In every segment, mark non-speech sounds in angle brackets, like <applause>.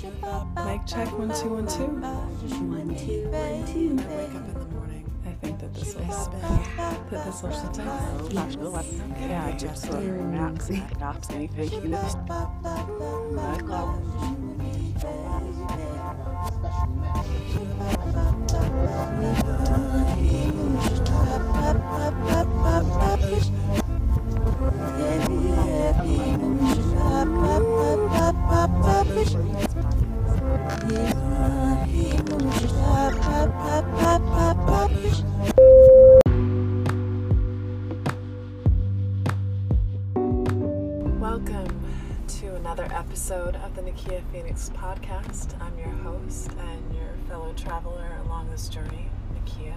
Mic check one two one two. One, two, one, two. I wake up in the morning. I think that this will help. That this will. Yeah, I just. Maps anything. Welcome episode of the Nakia Phoenix podcast. I'm your host and your fellow traveler along this journey, Nakia.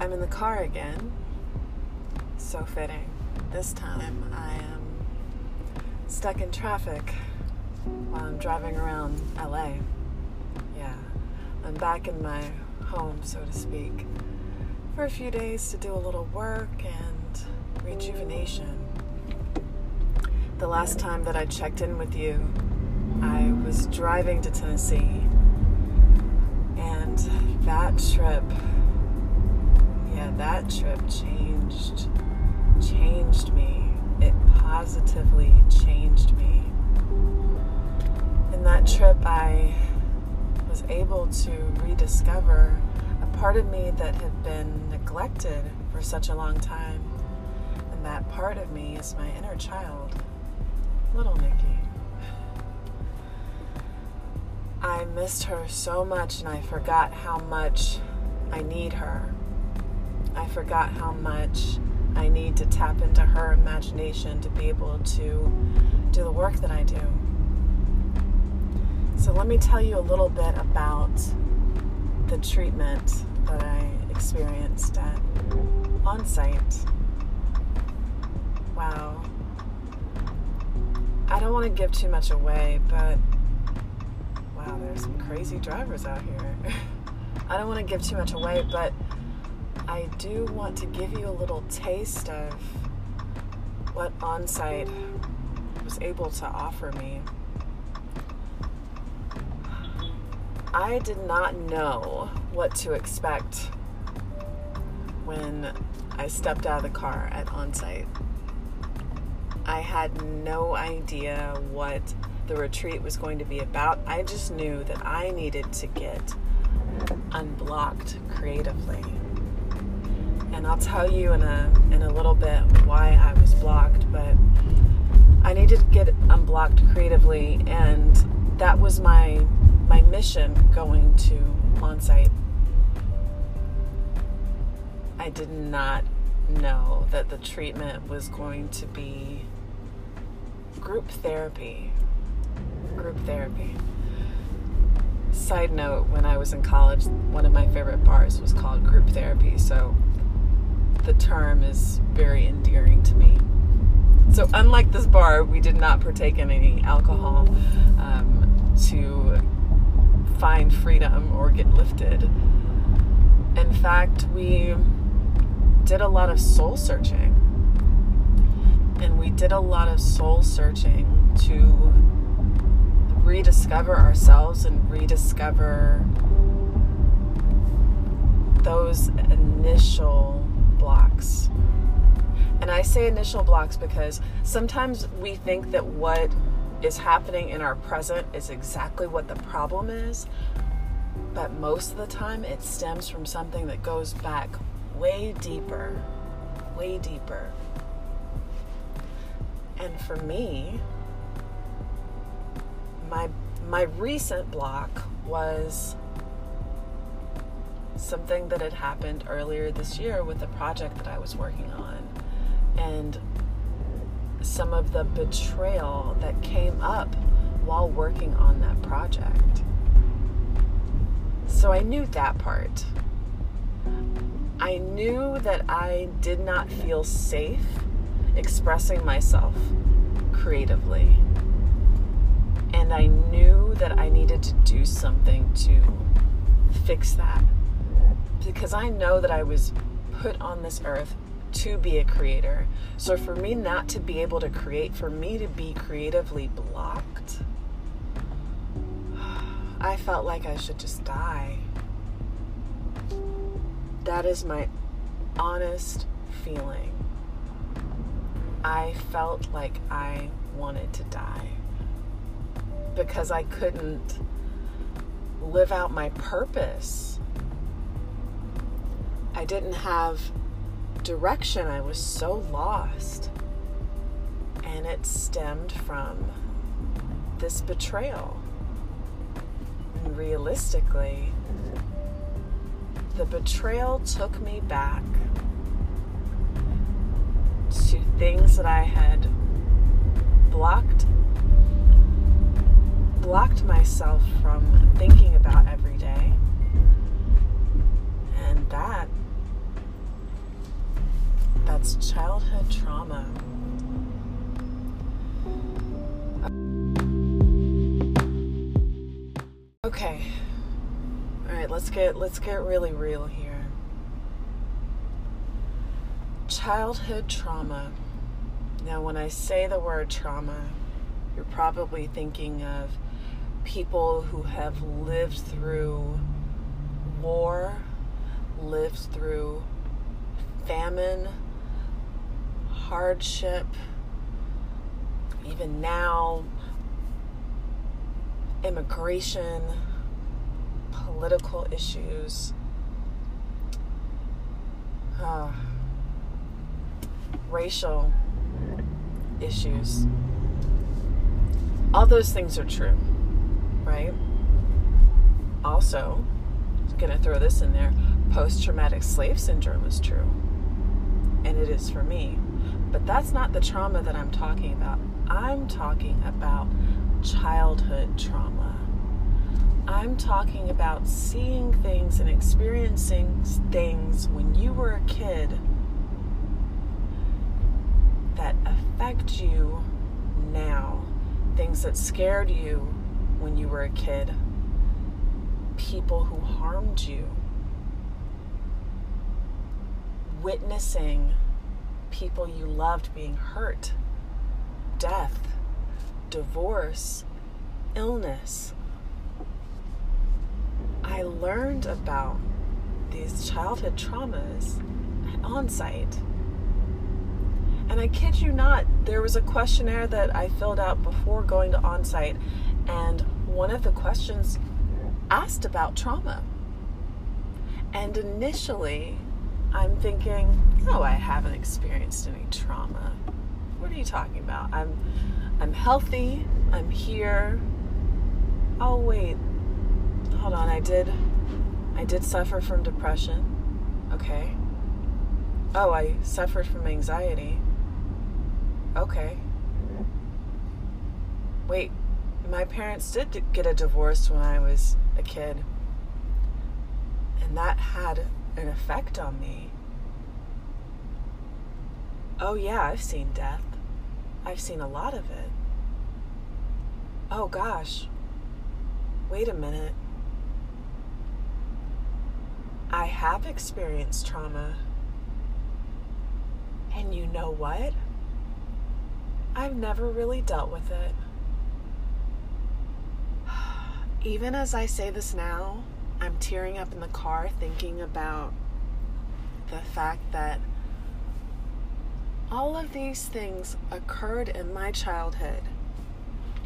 I'm in the car again. So fitting. This time I am stuck in traffic while I'm driving around LA. Yeah, I'm back in my home, so to speak, for a few days to do a little work and rejuvenation. The last time that I checked in with you, I was driving to Tennessee, and that trip, yeah, that trip changed, changed me. It positively changed me. In that trip, I was able to rediscover a part of me that had been neglected for such a long time. And that part of me is my inner child, little Nikki. I missed her so much and I forgot how much I need her. I forgot how much I need to tap into her imagination to be able to do the work that I do. So, let me tell you a little bit about the treatment that I experienced at Onsite. Wow. I don't want to give too much away, but wow, there's some crazy drivers out here. <laughs> I don't want to give too much away, but I do want to give you a little taste of what Onsite was able to offer me. I did not know what to expect when I stepped out of the car at Onsite. I had no idea what the retreat was going to be about. I just knew that I needed to get unblocked creatively. And I'll tell you in a in a little bit why I was blocked, but I needed to get unblocked creatively and that was my my mission going to Onsite. I did not know that the treatment was going to be group therapy. Group therapy. Side note, when I was in college, one of my favorite bars was called group therapy, so the term is very endearing to me. So, unlike this bar, we did not partake in any alcohol um, to find freedom or get lifted. In fact, we did a lot of soul searching. And we did a lot of soul searching to rediscover ourselves and rediscover those initial blocks. And I say initial blocks because sometimes we think that what is happening in our present is exactly what the problem is, but most of the time it stems from something that goes back way deeper, way deeper. And for me, my my recent block was something that had happened earlier this year with a project that I was working on and some of the betrayal that came up while working on that project. So I knew that part. I knew that I did not feel safe expressing myself creatively. And I knew that I needed to do something to fix that. Because I know that I was put on this earth to be a creator. So for me not to be able to create, for me to be creatively blocked, <sighs> I felt like I should just die. That is my honest feeling. I felt like I wanted to die because I couldn't live out my purpose. I didn't have direction. I was so lost. And it stemmed from this betrayal. And realistically, the betrayal took me back things that I had blocked blocked myself from thinking about every day. And that that's childhood trauma. Okay. All right, let's get let's get really real here. Childhood trauma. Now, when I say the word trauma, you're probably thinking of people who have lived through war, lived through famine, hardship, even now, immigration, political issues, uh, racial issues. All those things are true, right? Also, gonna throw this in there post traumatic slave syndrome is true. And it is for me. But that's not the trauma that I'm talking about. I'm talking about childhood trauma. I'm talking about seeing things and experiencing things when you were a kid that affect you now. Things that scared you when you were a kid. People who harmed you. Witnessing people you loved being hurt, death, divorce, illness. I learned about these childhood traumas at Onsite. And I kid you not, there was a questionnaire that I filled out before going to Onsite, and one of the questions asked about trauma. And initially, I'm thinking, oh, I haven't experienced any trauma. What are you talking about? I'm I'm healthy. I'm here. Oh wait. Hold on. I did I did suffer from depression. Okay. Oh, I suffered from anxiety. Okay. Wait. My parents did get a divorce when I was a kid. And that had an effect on me. Oh, yeah, I've seen death. I've seen a lot of it. Oh, gosh. Wait a minute. I have experienced trauma. And you know what? I've never really dealt with it. <sighs> Even as I say this now, I'm tearing up in the car thinking about the fact that all of these things occurred in my childhood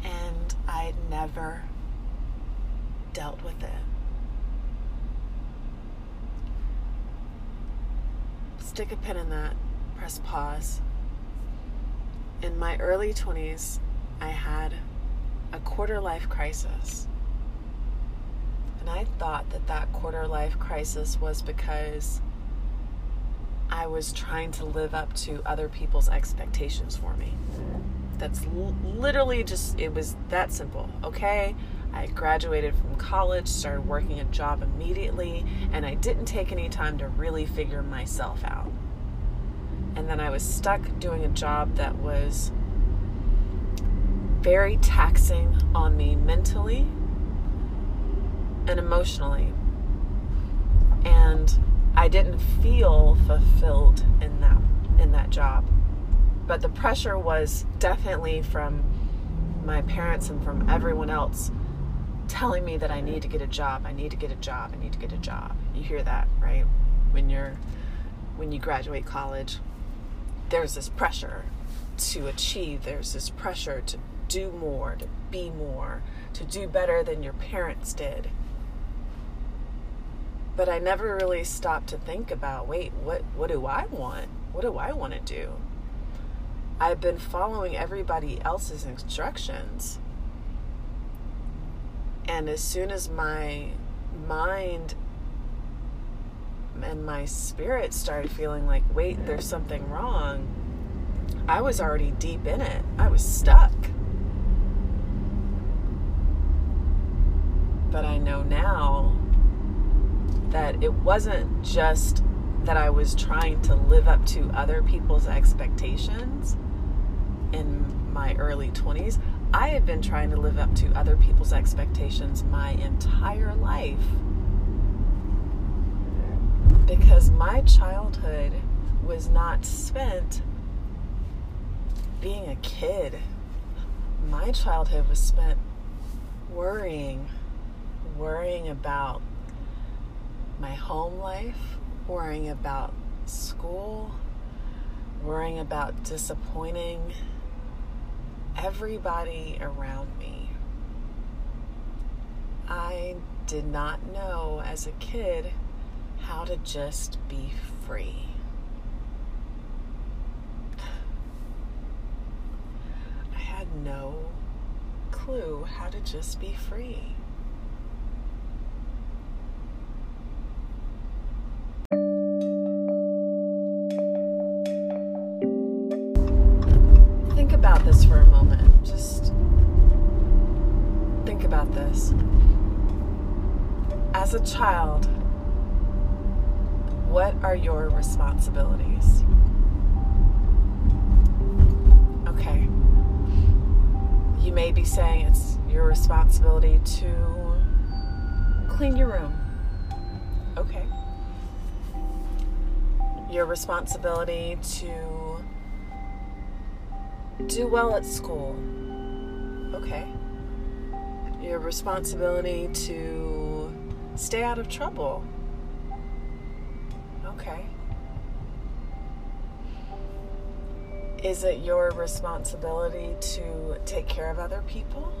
and I'd never dealt with it. Stick a pin in that, press pause. In my early 20s, I had a quarter life crisis. And I thought that that quarter life crisis was because I was trying to live up to other people's expectations for me. That's l- literally just, it was that simple, okay? I graduated from college, started working a job immediately, and I didn't take any time to really figure myself out. And then I was stuck doing a job that was very taxing on me mentally and emotionally. And I didn't feel fulfilled in that in that job. But the pressure was definitely from my parents and from everyone else telling me that I need to get a job, I need to get a job, I need to get a job. You hear that, right? When you're when you graduate college, there's this pressure to achieve, there's this pressure to do more, to be more, to do better than your parents did. But I never really stopped to think about, wait, what what do I want? What do I want to do? I've been following everybody else's instructions. And as soon as my mind and my spirit started feeling like, wait, there's something wrong, I was already deep in it. I was stuck. But I know now that it wasn't just that I was trying to live up to other people's expectations in my early 20s. I had been trying to live up to other people's expectations my entire life. Because my childhood was not spent being a kid. My childhood was spent worrying, worrying about my home life, worrying about school, worrying about disappointing everybody around me. I did not know as a kid how to just be free. I had no clue how to just be free. Think about this for a moment. Just think about this. As a child, what are your responsibilities? Okay. You may be saying it's your responsibility to clean your room. Okay. Your responsibility to do well at school. Okay. Your responsibility to stay out of trouble. Okay. Is it your responsibility to take care of other people?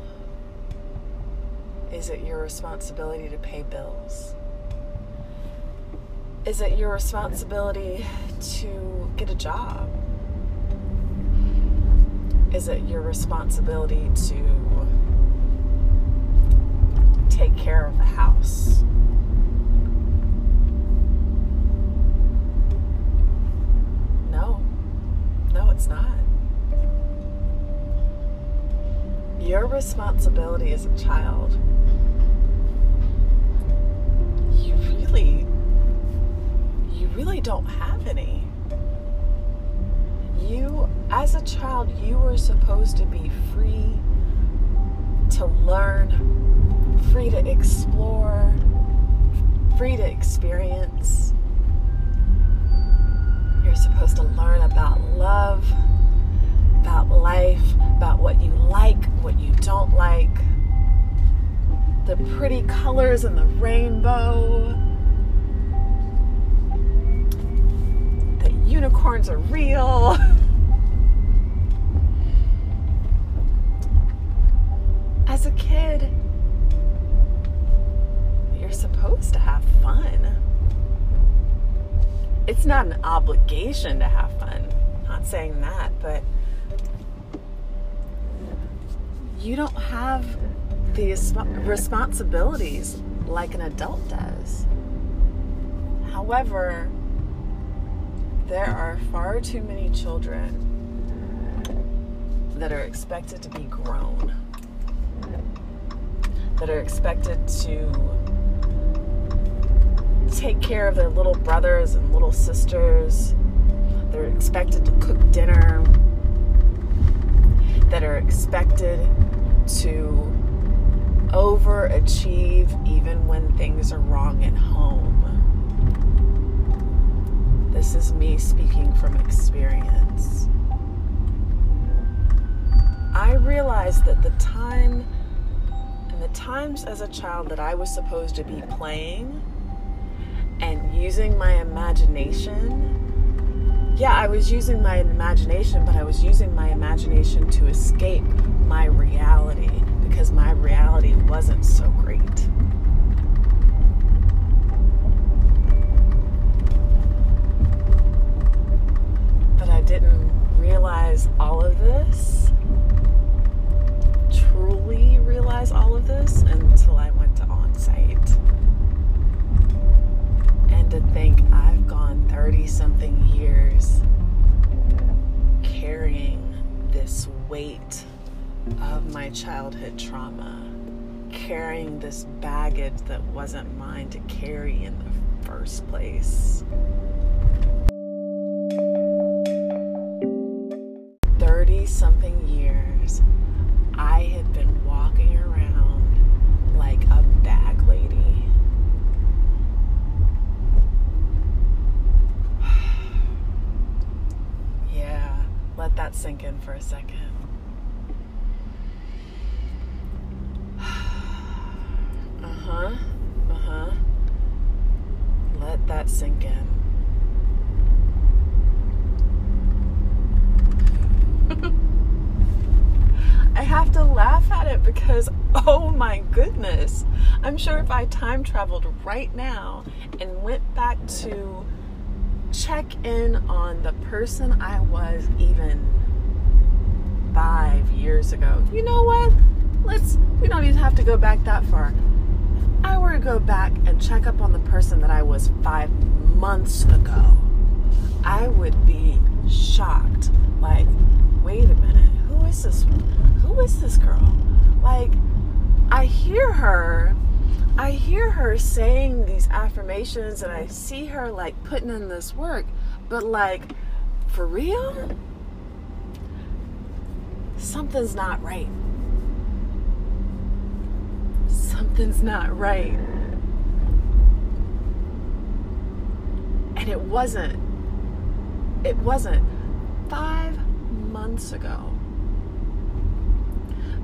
Is it your responsibility to pay bills? Is it your responsibility to get a job? Is it your responsibility to take care of the house? No, no, it's not. Your responsibility as a child, you really, you really don't have any. You, as a child, you were supposed to be free to learn, free to explore, free to experience. Supposed to learn about love, about life, about what you like, what you don't like, the pretty colors in the rainbow, that unicorns are real. <laughs> As a kid, you're supposed to have fun. It's not an obligation to have fun. Not saying that, but you don't have the responsibilities like an adult does. However, there are far too many children that are expected to be grown, that are expected to take care of their little brothers and little sisters. They're expected to cook dinner. That are expected to overachieve even when things are wrong at home. This is me speaking from experience. I realized that the time and the times as a child that I was supposed to be playing and using my imagination, yeah, I was using my imagination, but I was using my imagination to escape my reality because my reality wasn't so great. Of my childhood trauma, carrying this baggage that wasn't mine to carry in the first place. 30 something years, I had been walking around like a bag lady. <sighs> yeah, let that sink in for a second. Uh huh. Uh huh. Let that sink in. <laughs> I have to laugh at it because, <laughs> oh my goodness, I'm sure if I time traveled right now and went back to check in on the person I was even five years ago, you know what? Let's, we don't even have to go back that far. If I were to go back and check up on the person that I was five months ago, I would be shocked. Like, wait a minute, who is this? Who is this girl? Like, I hear her, I hear her saying these affirmations and I see her like putting in this work, but like, for real? Something's not right. Something's not right. And it wasn't. It wasn't. Five months ago.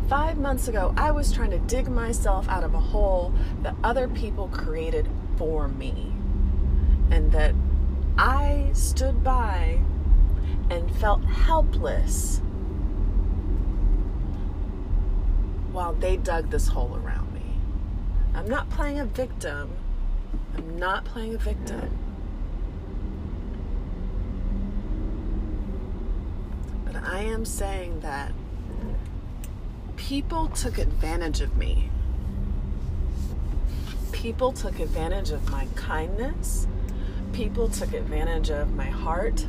Five months ago, I was trying to dig myself out of a hole that other people created for me. And that I stood by and felt helpless while they dug this hole around me. I'm not playing a victim. I'm not playing a victim. But I am saying that people took advantage of me. People took advantage of my kindness. People took advantage of my heart,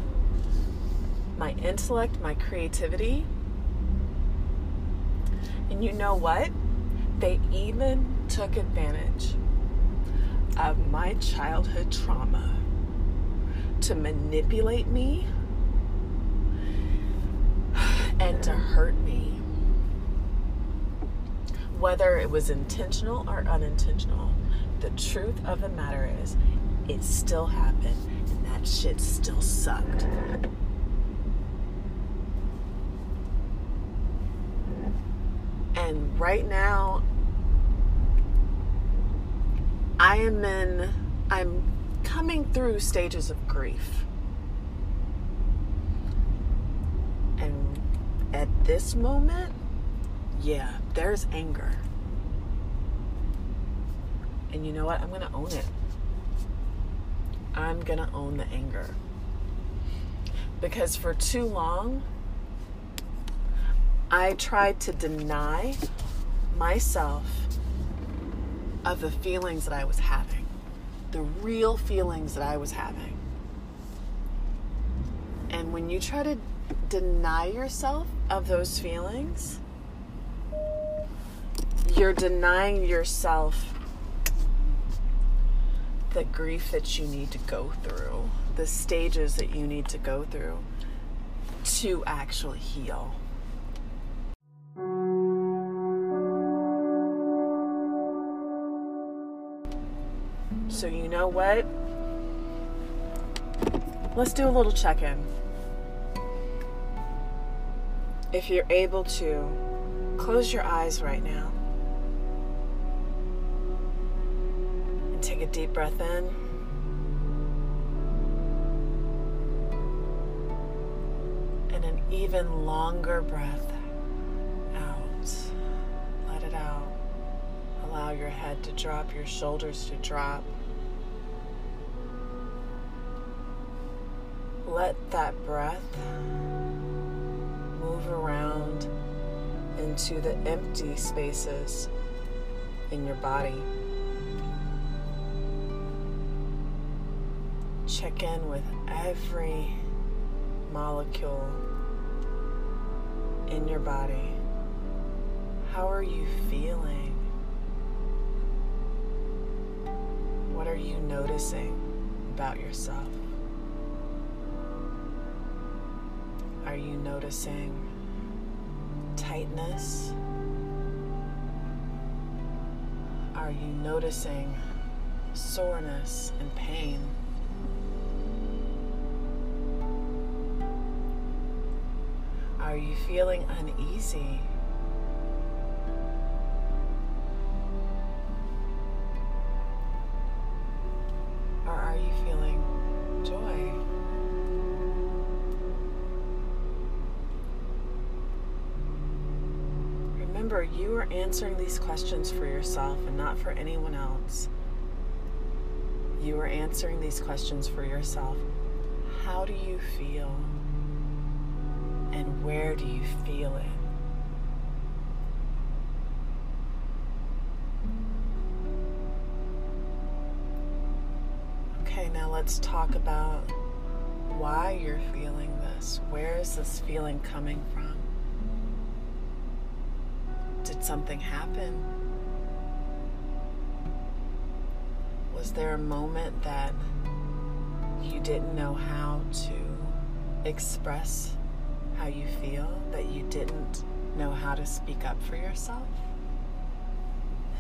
my intellect, my creativity. And you know what? They even took advantage of my childhood trauma to manipulate me and to hurt me. Whether it was intentional or unintentional, the truth of the matter is, it still happened and that shit still sucked. And right now, I am in, I'm coming through stages of grief. And at this moment, yeah, there's anger. And you know what? I'm going to own it. I'm going to own the anger. Because for too long, I tried to deny myself of the feelings that I was having, the real feelings that I was having. And when you try to deny yourself of those feelings, you're denying yourself the grief that you need to go through, the stages that you need to go through to actually heal. So, you know what? Let's do a little check in. If you're able to, close your eyes right now. And take a deep breath in. And an even longer breath out. Let it out. Allow your head to drop, your shoulders to drop. Let that breath move around into the empty spaces in your body. Check in with every molecule in your body. How are you feeling? What are you noticing about yourself? Are you noticing tightness? Are you noticing soreness and pain? Are you feeling uneasy? Answering these questions for yourself and not for anyone else. You are answering these questions for yourself. How do you feel? And where do you feel it? Okay, now let's talk about why you're feeling this. Where is this feeling coming from? Something happen? Was there a moment that you didn't know how to express how you feel, that you didn't know how to speak up for yourself?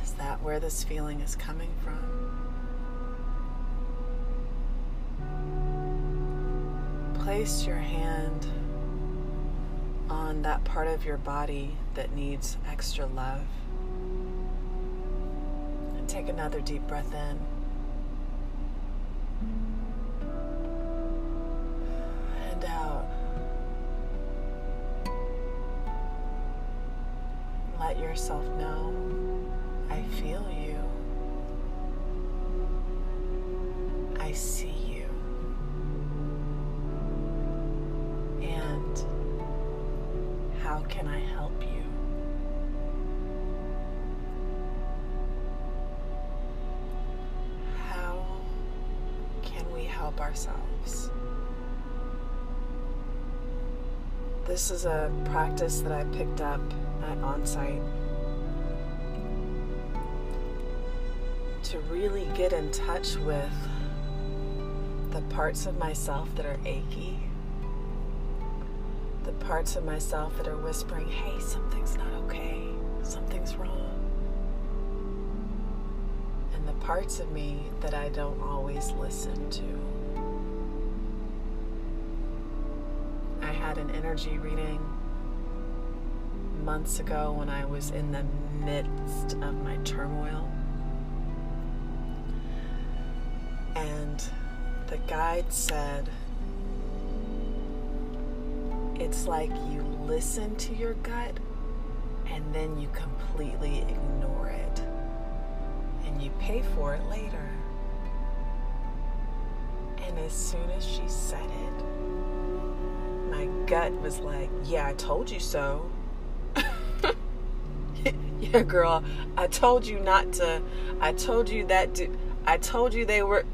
Is that where this feeling is coming from? Place your hand on that part of your body that needs extra love. And take another deep breath in. And out. Let yourself know I feel you. I see can I help you? How can we help ourselves? This is a practice that I picked up at Onsite to really get in touch with the parts of myself that are achy, the parts of myself that are whispering, hey, something's not okay, something's wrong, and the parts of me that I don't always listen to. I had an energy reading months ago when I was in the midst of my turmoil. And the guide said, it's like you listen to your gut and then you completely ignore it. And you pay for it later. And as soon as she said it, my gut was like, Yeah, I told you so. <laughs> yeah, girl, I told you not to. I told you that. I told you they were.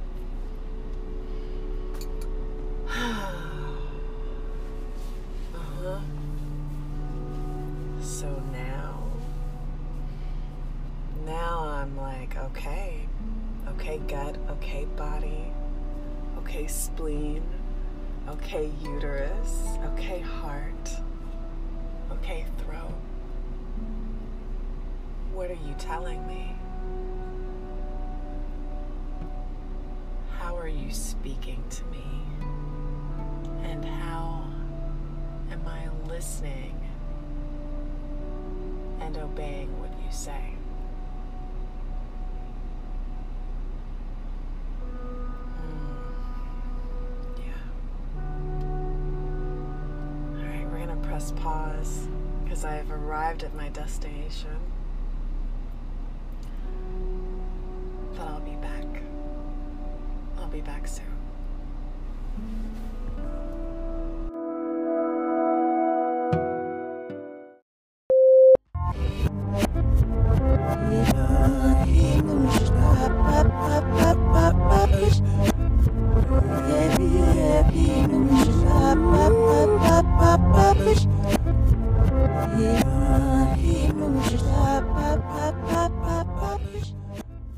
obeying what you say. Mm. Yeah. Alright, we're going to press pause because I have arrived at my destination. But I'll be back. I'll be back soon.